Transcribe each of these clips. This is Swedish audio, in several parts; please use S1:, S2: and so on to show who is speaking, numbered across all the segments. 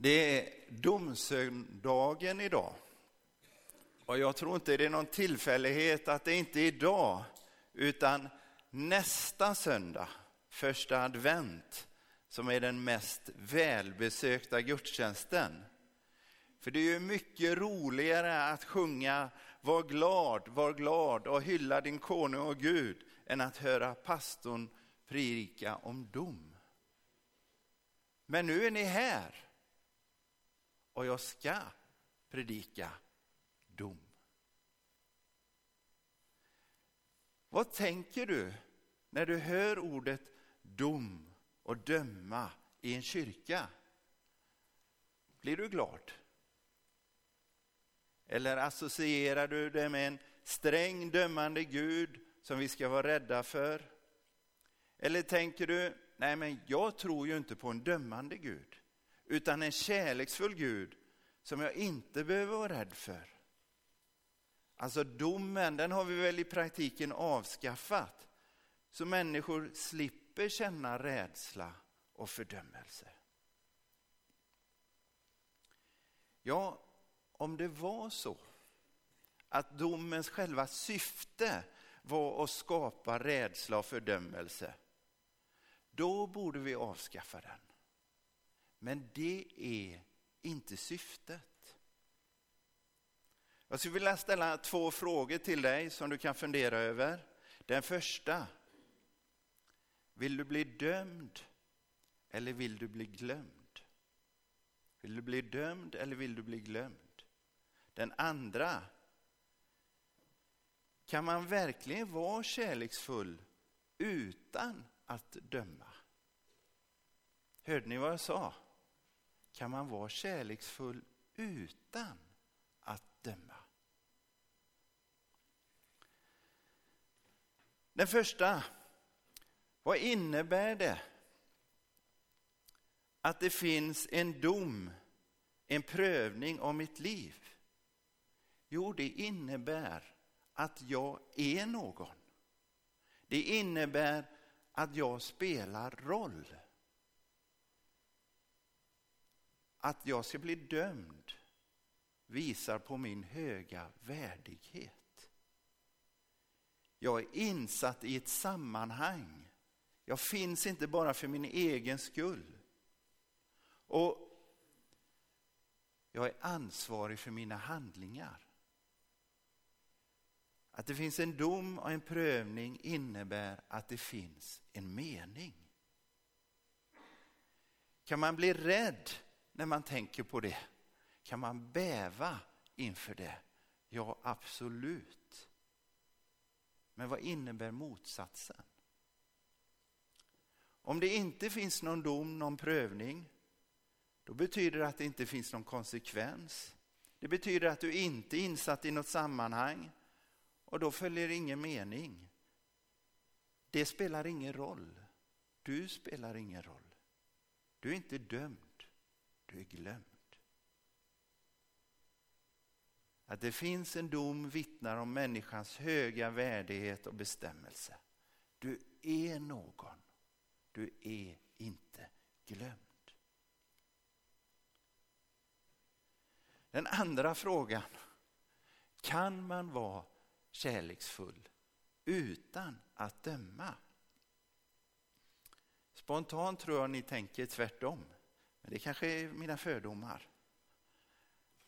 S1: Det är domsöndagen idag. Och jag tror inte det är någon tillfällighet att det inte är idag, utan nästa söndag, första advent, som är den mest välbesökta gudstjänsten. För det är ju mycket roligare att sjunga Var glad, var glad och hylla din konung och Gud än att höra pastorn predika om dom. Men nu är ni här och jag ska predika dom. Vad tänker du när du hör ordet dom och döma i en kyrka? Blir du glad? Eller associerar du det med en sträng dömande Gud som vi ska vara rädda för? Eller tänker du, nej men jag tror ju inte på en dömande Gud, utan en kärleksfull Gud som jag inte behöver vara rädd för. Alltså domen, den har vi väl i praktiken avskaffat, så människor slipper känna rädsla och fördömelse. Ja, om det var så att domens själva syfte var att skapa rädsla och fördömelse, då borde vi avskaffa den. Men det är inte syftet. Jag skulle vilja ställa två frågor till dig som du kan fundera över. Den första. Vill du bli dömd eller vill du bli glömd? Vill du bli dömd eller vill du bli glömd? Den andra. Kan man verkligen vara kärleksfull utan att döma? Hörde ni vad jag sa? Kan man vara kärleksfull utan att döma? Den första, vad innebär det att det finns en dom, en prövning av mitt liv? Jo, det innebär att jag är någon. Det innebär att jag spelar roll. Att jag ska bli dömd visar på min höga värdighet. Jag är insatt i ett sammanhang. Jag finns inte bara för min egen skull. Och jag är ansvarig för mina handlingar. Att det finns en dom och en prövning innebär att det finns en mening. Kan man bli rädd när man tänker på det? Kan man bäva inför det? Ja, absolut. Men vad innebär motsatsen? Om det inte finns någon dom, någon prövning, då betyder det att det inte finns någon konsekvens. Det betyder att du inte är insatt i något sammanhang och då följer ingen mening. Det spelar ingen roll. Du spelar ingen roll. Du är inte dömd, du är glömd. Att det finns en dom vittnar om människans höga värdighet och bestämmelse. Du är någon. Du är inte glömd. Den andra frågan. Kan man vara kärleksfull utan att döma? Spontant tror jag ni tänker tvärtom. Men det kanske är mina fördomar.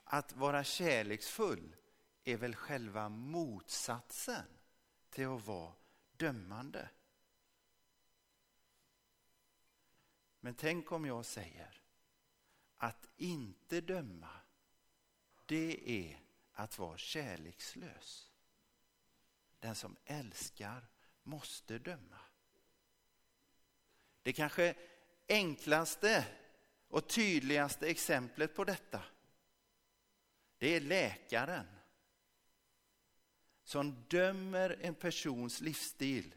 S1: Att vara kärleksfull är väl själva motsatsen till att vara dömande. Men tänk om jag säger att inte döma, det är att vara kärlekslös. Den som älskar måste döma. Det kanske enklaste och tydligaste exemplet på detta det är läkaren som dömer en persons livsstil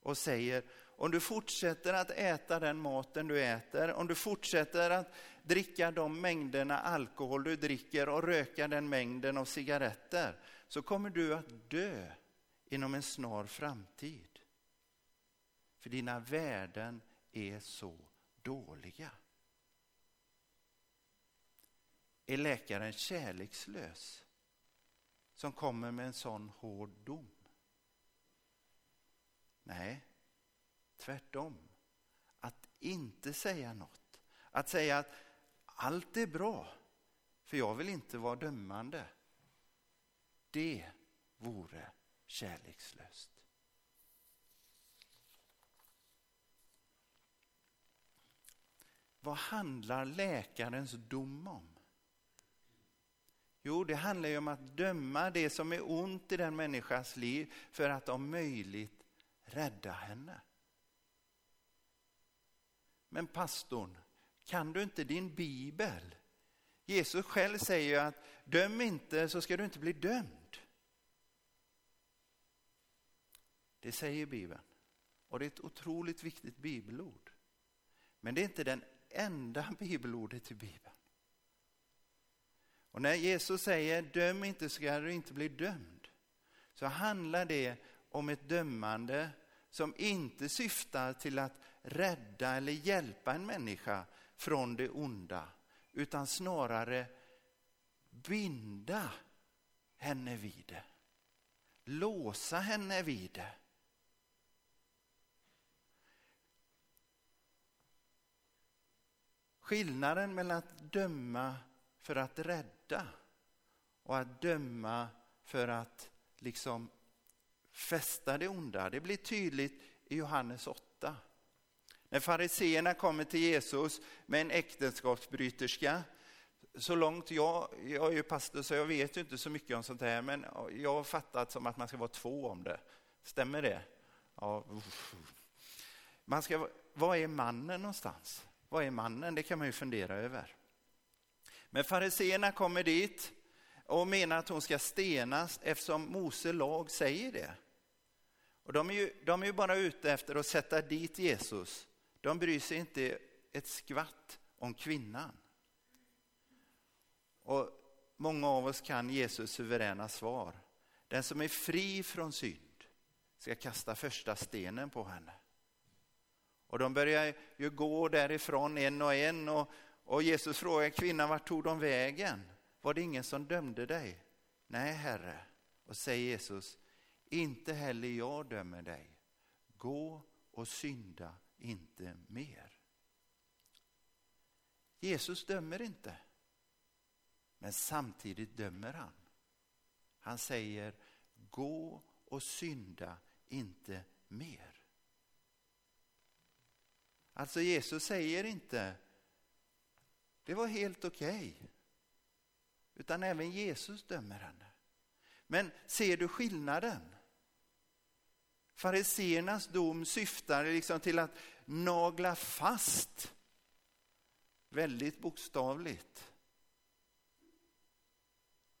S1: och säger om du fortsätter att äta den maten du äter, om du fortsätter att dricka de mängderna alkohol du dricker och röka den mängden av cigaretter så kommer du att dö inom en snar framtid. För dina värden är så dåliga är läkaren kärlekslös som kommer med en sån hård dom? Nej, tvärtom. Att inte säga något. Att säga att allt är bra, för jag vill inte vara dömande. Det vore kärlekslöst. Vad handlar läkarens dom om? Jo, det handlar ju om att döma det som är ont i den människans liv för att om möjligt rädda henne. Men pastorn, kan du inte din bibel? Jesus själv säger ju att döm inte så ska du inte bli dömd. Det säger Bibeln. Och det är ett otroligt viktigt bibelord. Men det är inte den enda bibelordet i Bibeln. Och när Jesus säger döm inte så ska du inte bli dömd, så handlar det om ett dömande som inte syftar till att rädda eller hjälpa en människa från det onda, utan snarare binda henne vid det. Låsa henne vid det. Skillnaden mellan att döma för att rädda och att döma för att liksom fästa det onda, det blir tydligt i Johannes 8. När fariseerna kommer till Jesus med en äktenskapsbryterska, så långt jag, jag är ju pastor så jag vet ju inte så mycket om sånt här, men jag har fattat som att man ska vara två om det. Stämmer det? Ja. Man ska, var är mannen någonstans? Vad är mannen? Det kan man ju fundera över. Men fariseerna kommer dit och menar att hon ska stenas eftersom Mose lag säger det. Och de är, ju, de är ju bara ute efter att sätta dit Jesus. De bryr sig inte ett skvatt om kvinnan. Och många av oss kan Jesus suveräna svar. Den som är fri från synd ska kasta första stenen på henne. Och de börjar ju gå därifrån en och en och, och Jesus frågar kvinnan, vart tog de vägen? Var det ingen som dömde dig? Nej, Herre. Och säger Jesus, inte heller jag dömer dig. Gå och synda inte mer. Jesus dömer inte, men samtidigt dömer han. Han säger, gå och synda inte mer. Alltså Jesus säger inte, det var helt okej. Okay. Utan även Jesus dömer henne. Men ser du skillnaden? Fariseernas dom syftar liksom till att nagla fast, väldigt bokstavligt,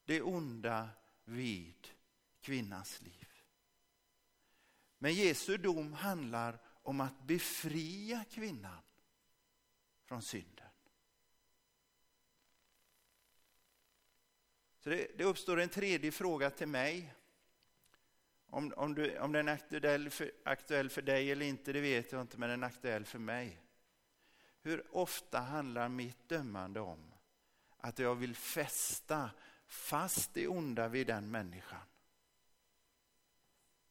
S1: det onda vid kvinnans liv. Men Jesu dom handlar om att befria kvinnan från synden. Så det, det uppstår en tredje fråga till mig. Om, om, du, om den är aktuell för, aktuell för dig eller inte, det vet jag inte, men den är aktuell för mig. Hur ofta handlar mitt dömande om att jag vill fästa fast det onda vid den människan?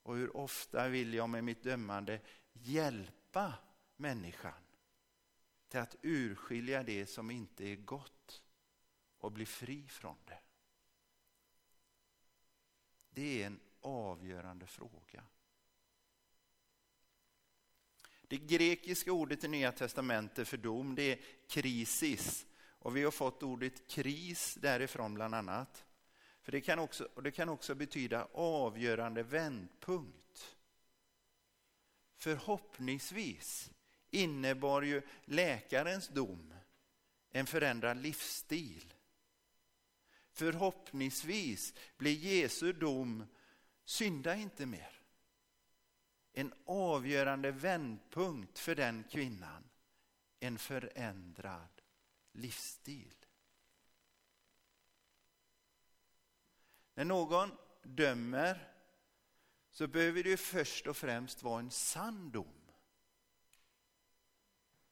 S1: Och hur ofta vill jag med mitt dömande hjälpa människan till att urskilja det som inte är gott och bli fri från det? Det är en avgörande fråga. Det grekiska ordet i Nya Testamentet för dom det är krisis. Och vi har fått ordet kris därifrån bland annat. För det kan också, och det kan också betyda avgörande vändpunkt. Förhoppningsvis innebar ju läkarens dom en förändrad livsstil. Förhoppningsvis blir Jesu dom synda inte mer. En avgörande vändpunkt för den kvinnan. En förändrad livsstil. När någon dömer så behöver det först och främst vara en sann dom.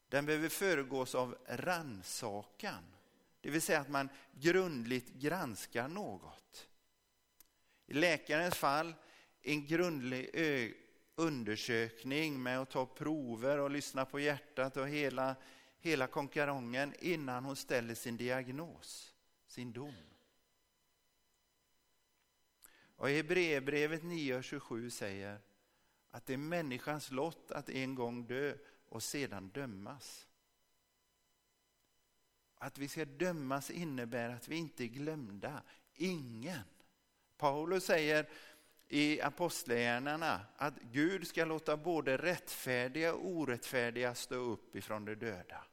S1: Den behöver föregås av ransakan det vill säga att man grundligt granskar något. I läkarens fall en grundlig undersökning med att ta prover och lyssna på hjärtat och hela, hela konkarongen innan hon ställer sin diagnos, sin dom. Och Hebreerbrevet 9.27 säger att det är människans lott att en gång dö och sedan dömas. Att vi ska dömas innebär att vi inte är glömda. Ingen. Paulus säger i Apostlagärningarna att Gud ska låta både rättfärdiga och orättfärdiga stå upp ifrån de döda.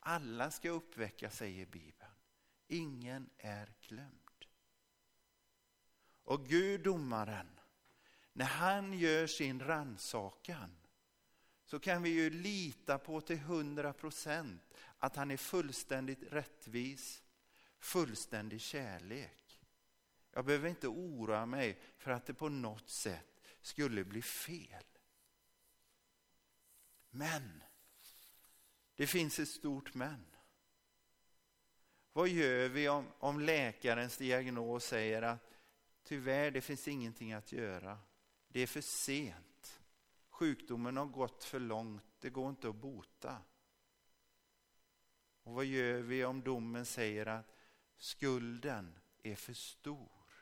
S1: Alla ska uppväckas, säger Bibeln. Ingen är glömd. Och Gud, domaren, när han gör sin ransakan så kan vi ju lita på till hundra procent att han är fullständigt rättvis, fullständig kärlek. Jag behöver inte oroa mig för att det på något sätt skulle bli fel. Men, det finns ett stort men. Vad gör vi om, om läkarens diagnos säger att tyvärr, det finns ingenting att göra. Det är för sent. Sjukdomen har gått för långt, det går inte att bota. Och vad gör vi om domen säger att skulden är för stor?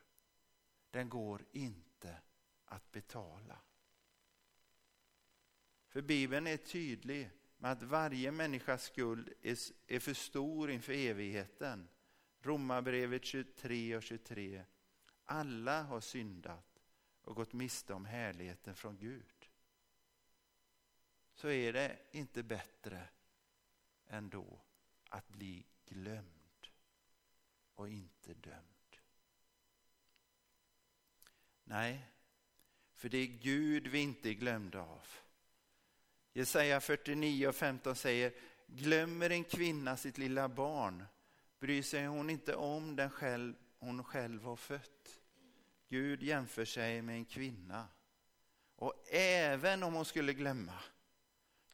S1: Den går inte att betala. För Bibeln är tydlig med att varje människas skuld är för stor inför evigheten. Romarbrevet 23 och 23. Alla har syndat och gått miste om härligheten från Gud. Så är det inte bättre ändå att bli glömd och inte dömd. Nej, för det är Gud vi inte är glömda av. Jesaja 49 och 15 säger, glömmer en kvinna sitt lilla barn bryr sig hon inte om den själv, hon själv har fött. Gud jämför sig med en kvinna. Och även om hon skulle glömma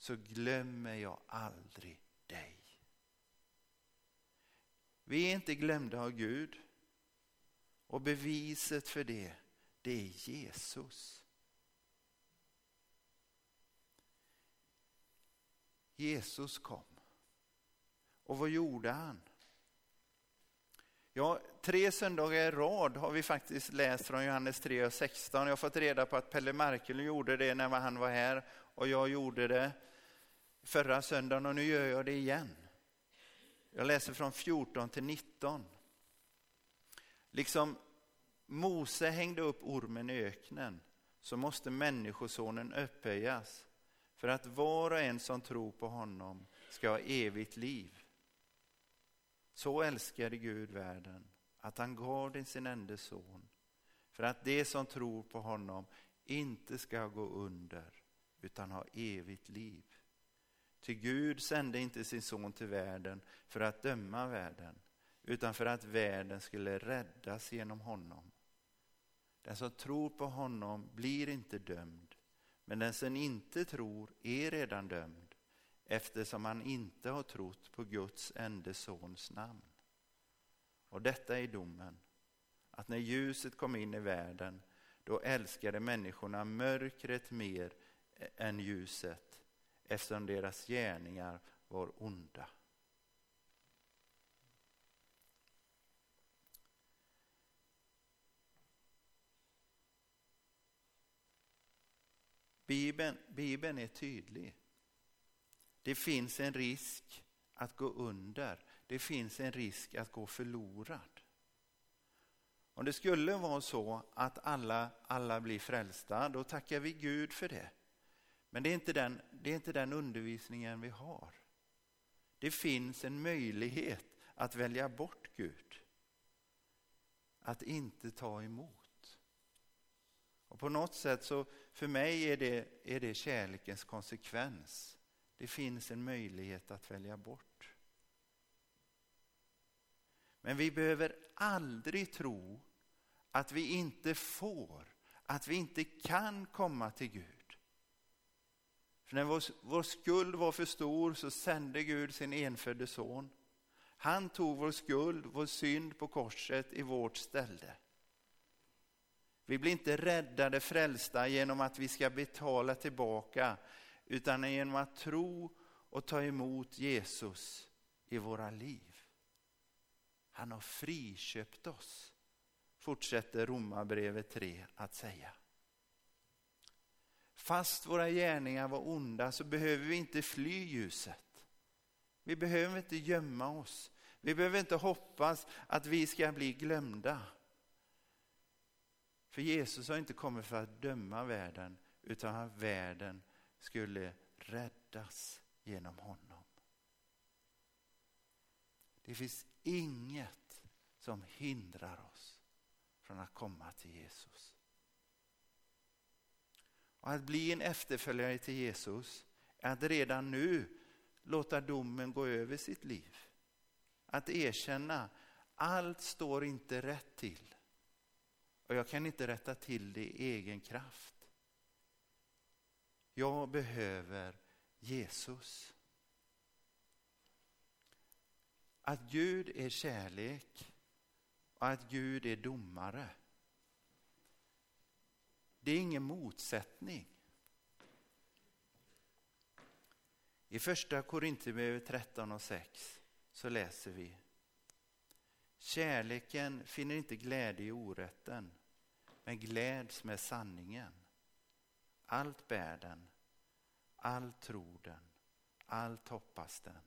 S1: så glömmer jag aldrig dig. Vi är inte glömda av Gud. Och beviset för det, det är Jesus. Jesus kom. Och vad gjorde han? Ja, tre söndagar i rad har vi faktiskt läst från Johannes 3 och 16. Jag har fått reda på att Pelle Markel gjorde det när han var här och jag gjorde det förra söndagen och nu gör jag det igen. Jag läser från 14 till 19. Liksom Mose hängde upp ormen i öknen så måste människosonen upphöjas för att var och en som tror på honom ska ha evigt liv. Så älskade Gud världen att han gav sin enda son för att de som tror på honom inte ska gå under utan ha evigt liv. Ty Gud sände inte sin son till världen för att döma världen utan för att världen skulle räddas genom honom. Den som tror på honom blir inte dömd men den som inte tror är redan dömd eftersom han inte har trott på Guds enda sons namn. Och detta är domen, att när ljuset kom in i världen, då älskade människorna mörkret mer än ljuset, eftersom deras gärningar var onda. Bibeln, Bibeln är tydlig. Det finns en risk att gå under. Det finns en risk att gå förlorad. Om det skulle vara så att alla, alla blir frälsta, då tackar vi Gud för det. Men det är, inte den, det är inte den undervisningen vi har. Det finns en möjlighet att välja bort Gud. Att inte ta emot. Och på något sätt så, för mig är det, är det kärlekens konsekvens. Det finns en möjlighet att välja bort. Men vi behöver aldrig tro att vi inte får, att vi inte kan komma till Gud. För när vår, vår skuld var för stor så sände Gud sin enfödde son. Han tog vår skuld, vår synd på korset i vårt ställe. Vi blir inte räddade, frälsta genom att vi ska betala tillbaka, utan genom att tro och ta emot Jesus i våra liv. Han har friköpt oss, fortsätter Romarbrevet 3 att säga. Fast våra gärningar var onda så behöver vi inte fly ljuset. Vi behöver inte gömma oss. Vi behöver inte hoppas att vi ska bli glömda. För Jesus har inte kommit för att döma världen utan att världen skulle räddas genom honom. Det finns inget som hindrar oss från att komma till Jesus. Och att bli en efterföljare till Jesus är att redan nu låta domen gå över sitt liv. Att erkänna allt står inte rätt till. Och jag kan inte rätta till det i egen kraft. Jag behöver Jesus. Att Gud är kärlek och att Gud är domare. Det är ingen motsättning. I första Korinthierbrevet 13 och 6 så läser vi Kärleken finner inte glädje i orätten, men gläds med sanningen. Allt bär den, allt tror den, allt hoppas den,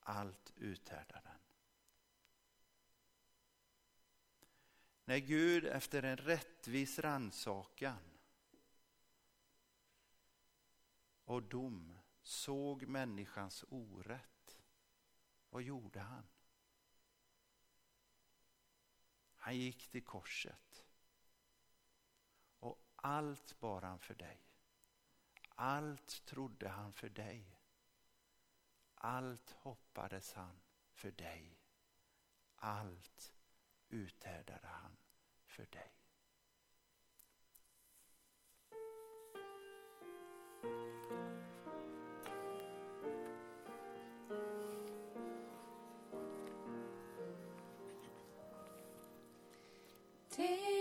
S1: allt uthärdar den. När Gud efter en rättvis rannsakan och dom såg människans orätt, vad gjorde han? Han gick till korset. Och allt bar han för dig. Allt trodde han för dig. Allt hoppades han för dig. Allt uthärdade han för dig.
S2: inför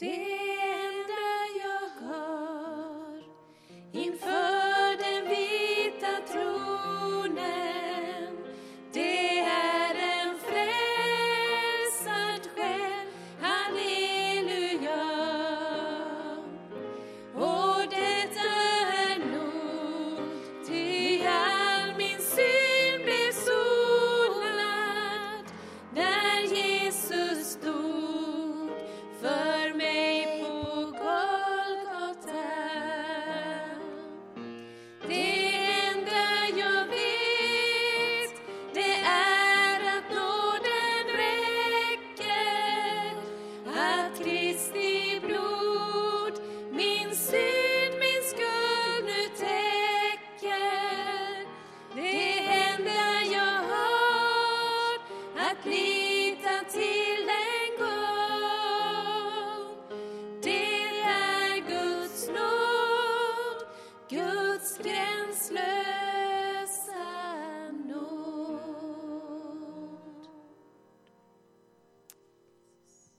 S2: den